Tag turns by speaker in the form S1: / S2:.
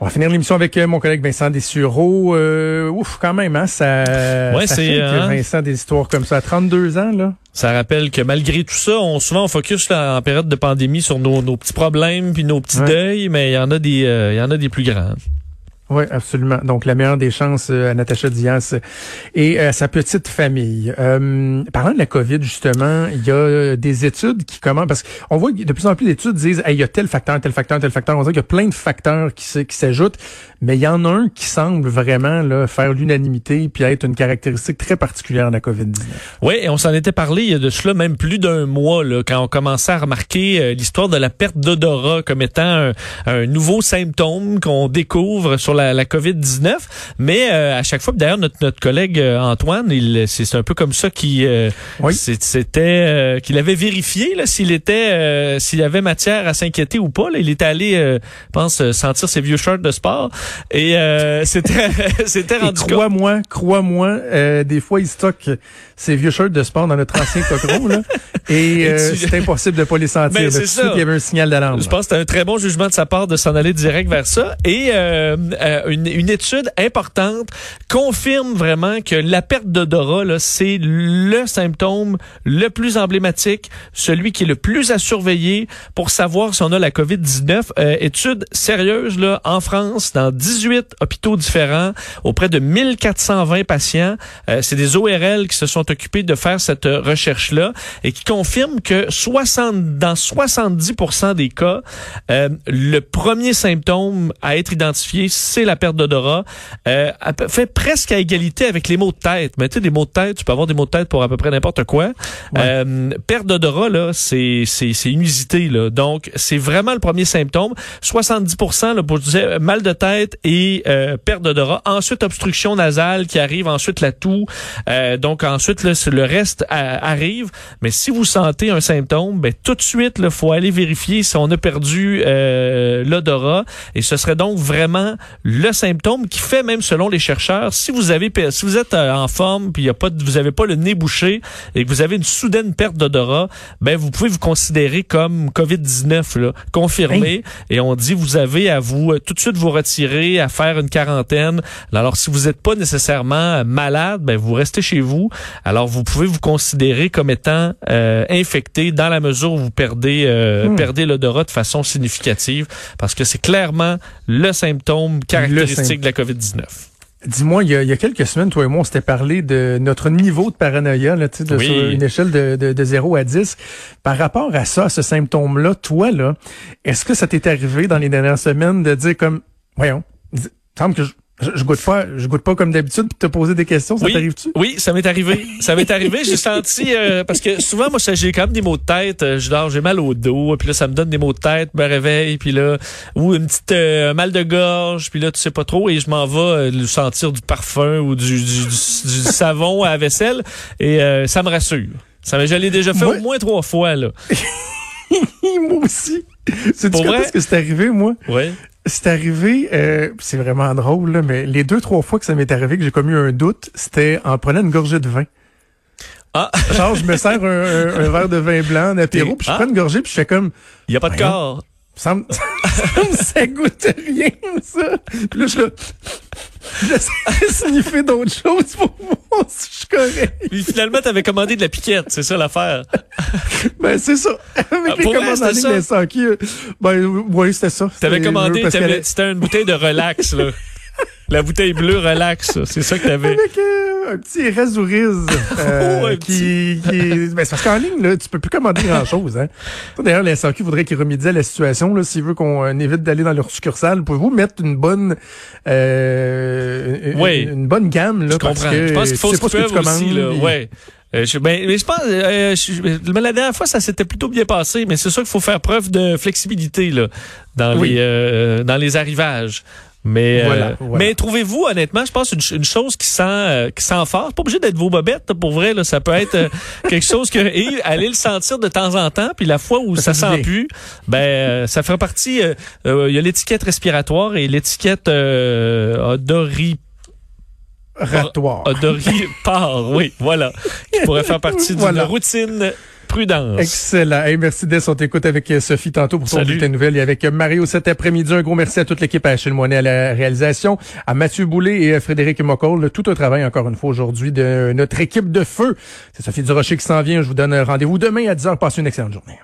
S1: On va finir l'émission avec euh, mon collègue Vincent Dessureau. Euh, ouf, quand même, hein, ça,
S2: Ouais,
S1: ça fait que
S2: hein.
S1: Vincent des histoires comme ça à 32 ans, là.
S2: Ça rappelle que malgré tout ça, on souvent on focus là, en période de pandémie sur nos, nos petits problèmes puis nos petits
S1: Ouais.
S2: deuils, mais il y en a des euh, il y en a des plus grands.
S1: Oui, absolument. Donc, la meilleure des chances euh, à Natacha Diaz et à sa petite famille. Euh, parlant de la COVID, justement, il y a euh, des études qui commencent, parce qu'on voit de plus en plus d'études disent, Hey, il y a tel facteur, tel facteur, tel facteur. On dirait qu'il y a plein de facteurs qui, s'ajoutent, mais il y en a un qui semble vraiment là, faire l'unanimité puis être une caractéristique très particulière de la COVID-19.
S2: Oui, et on s'en était parlé il y a de cela même plus d'un mois là, quand on commençait à remarquer euh, l'histoire de la perte d'odorat comme étant un, un nouveau symptôme qu'on découvre sur la, la COVID-19. Mais euh, à chaque fois, d'ailleurs notre, notre collègue euh, Antoine, il c'est un peu comme ça qu'il euh,
S1: Oui.
S2: c'était euh, qu'il avait vérifié là, s'il était euh, s'il avait matière à s'inquiéter ou pas. Là. Il était allé, euh, je pense, sentir ses vieux shirts de sport et euh, c'était c'était
S1: Et
S2: rendu compte.
S1: crois-moi, crois-moi, euh, des fois, ils stockent ces vieux shirts de sport dans notre ancien cochon, là, et
S2: Et
S1: euh,
S2: tu-
S1: c'est impossible de pas les sentir.
S2: Ben, c'est ça.
S1: suite, il y avait un signal d'alarme.
S2: Je pense que c'était un très bon jugement de sa part de s'en aller direct vers ça. Et euh, une, une étude importante confirme vraiment que la perte d'odorat, c'est le symptôme le plus emblématique, celui qui est le plus à surveiller pour savoir si on a la COVID-19. Euh, étude sérieuse là, en France, dans 18 hôpitaux différents, auprès de 1420 patients. Euh, c'est des ORL qui se sont occupés de faire cette recherche-là et qui confirment que 60, dans 70% des cas, euh, le premier symptôme à être identifié, c'est la perte d'odorat. Euh, fait presque à égalité avec les maux de tête. Mais tu sais, des maux de tête, tu peux avoir des maux de tête pour à peu près n'importe quoi. Euh, perte d'odorat, là, c'est, c'est, c'est une usité, là. Donc, c'est vraiment le premier symptôme. 70%, là, pour, je disais, mal de tête et euh, perte d'odorat. Ensuite, obstruction nasale qui arrive. Ensuite, la toux. Euh, donc, ensuite, là, le reste euh, arrive. Mais si vous sentez un symptôme, ben, tout de suite, il faut aller vérifier si on a perdu euh, l'odorat. Et ce serait donc vraiment le symptôme qui fait, même selon les chercheurs, si vous avez, si vous êtes euh, en forme, puis y a pas, de- vous avez pas le nez bouché et que vous avez une soudaine perte d'odorat, ben vous pouvez vous considérer comme Covid-19 là, confirmé. Et on dit vous avez à vous euh, tout de suite vous retirer, à faire une quarantaine. Alors si vous n'êtes pas nécessairement euh, malade, ben vous restez chez vous. Alors vous pouvez vous considérer comme étant euh, infecté dans la mesure où vous perdez euh,
S1: Hmm.
S2: perdez l'odorat de façon significative, parce que c'est clairement le symptôme caractéristique de la COVID-19.
S1: Dis-moi, il y, a, il y a quelques semaines, toi et moi, on s'était parlé de notre niveau de paranoïa, là, tu sais, de,
S2: Oui.
S1: sur une échelle de, de, de 0 à 10. Par rapport à ça, à ce symptôme-là, toi, là, est-ce que ça t'est arrivé dans les dernières semaines de dire comme, voyons, il semble que je, je, je goûte pas, je goûte pas comme d'habitude, puis te poser des questions, ça
S2: Oui.
S1: t'arrive-tu?
S2: Oui, ça m'est arrivé. Ça m'est arrivé. J'ai senti euh, parce que souvent moi j'ai quand même des maux de tête. Euh, Je dors, j'ai mal au dos, puis là ça me donne des maux de tête, je me réveille, puis là ou une petite euh, mal de gorge, puis là tu sais pas trop et je m'en vais euh, sentir du parfum ou du, du, du- du savon à la vaisselle et euh, ça me rassure. Ça je l'ai déjà fait
S1: Moi-
S2: au moins trois fois là.
S1: moi aussi. C'est quand
S2: vrai?
S1: que c'est arrivé, moi?
S2: Ouais.
S1: C'est arrivé, euh, c'est vraiment drôle, là, mais les deux, trois fois que ça m'est arrivé, que j'ai commis un doute, c'était en prenant une gorgée de vin.
S2: Ah,
S1: Genre, je me sers un, un- un verre de vin blanc, un apéro, puis je
S2: Ah.
S1: prends une gorgée, puis je fais comme,
S2: il y a pas de corps.
S1: ça me, ça goûte rien, ça. Puis là, je j'essaie de sniffer d'autres choses pour voir si correct.
S2: Puis finalement t'avais commandé de la piquette, c'est ça l'affaire.
S1: Ben, c'est ça. Avec
S2: Ah,
S1: les commandes en ligne euh, ben, oui, c'était ça.
S2: T'avais
S1: C'était-
S2: commandé, c'était une bouteille de relax là. La bouteille bleue relax, c'est ça que t'avais.
S1: Avec euh, un petit rasouriz euh,
S2: Oh, un
S1: qui, qui est- ben, c'est parce qu'en ligne là, tu peux plus commander grand chose hein. D'ailleurs, la SAQ voudrait qu'il remédie à la situation là, s'il veut qu'on euh, évite d'aller dans leur succursale. Pouvez-vous mettre une bonne euh,
S2: Oui.
S1: une, une bonne gamme là
S2: Je
S1: parce
S2: comprends.
S1: que
S2: je pense qu'il faut
S1: tu sais
S2: qu'ils
S1: ce que tu
S2: aussi, là. Ouais. Euh, je, ben, mais je pense, euh, je- mais la dernière fois, ça s'était plutôt bien passé, mais c'est sûr qu'il faut faire preuve de flexibilité là, dans
S1: Oui.
S2: les euh, dans les arrivages. Mais, euh,
S1: Voilà,
S2: mais trouvez-vous honnêtement, je pense une, une chose qui sent euh, qui sent fort. C'est pas obligé d'être vos bobettes pour vrai. Là, ça peut être euh, quelque chose que et aller le sentir de temps en temps. Puis la fois où ça,
S1: Ça fait
S2: sent plus, ben euh, ça fera partie. euh, euh, Il y a l'étiquette respiratoire et l'étiquette euh, odori
S1: Ratoire.
S2: odoripare. oui, voilà, qui pourrait faire partie d'une
S1: Voilà.
S2: routine prudence.
S1: Excellent. Hey, merci Des. On t'écoute avec euh, Sophie tantôt pour son bulletin de nouvelles et avec euh, Mario cet après-midi. Un gros merci à toute l'équipe, à Achille Moinet à la réalisation, à Mathieu Boulay et à Frédéric Mocol. Tout un travail encore une fois aujourd'hui de notre équipe de feu. C'est Sophie Durocher qui s'en vient. Je vous donne rendez-vous demain à 10h. Passez une excellente journée.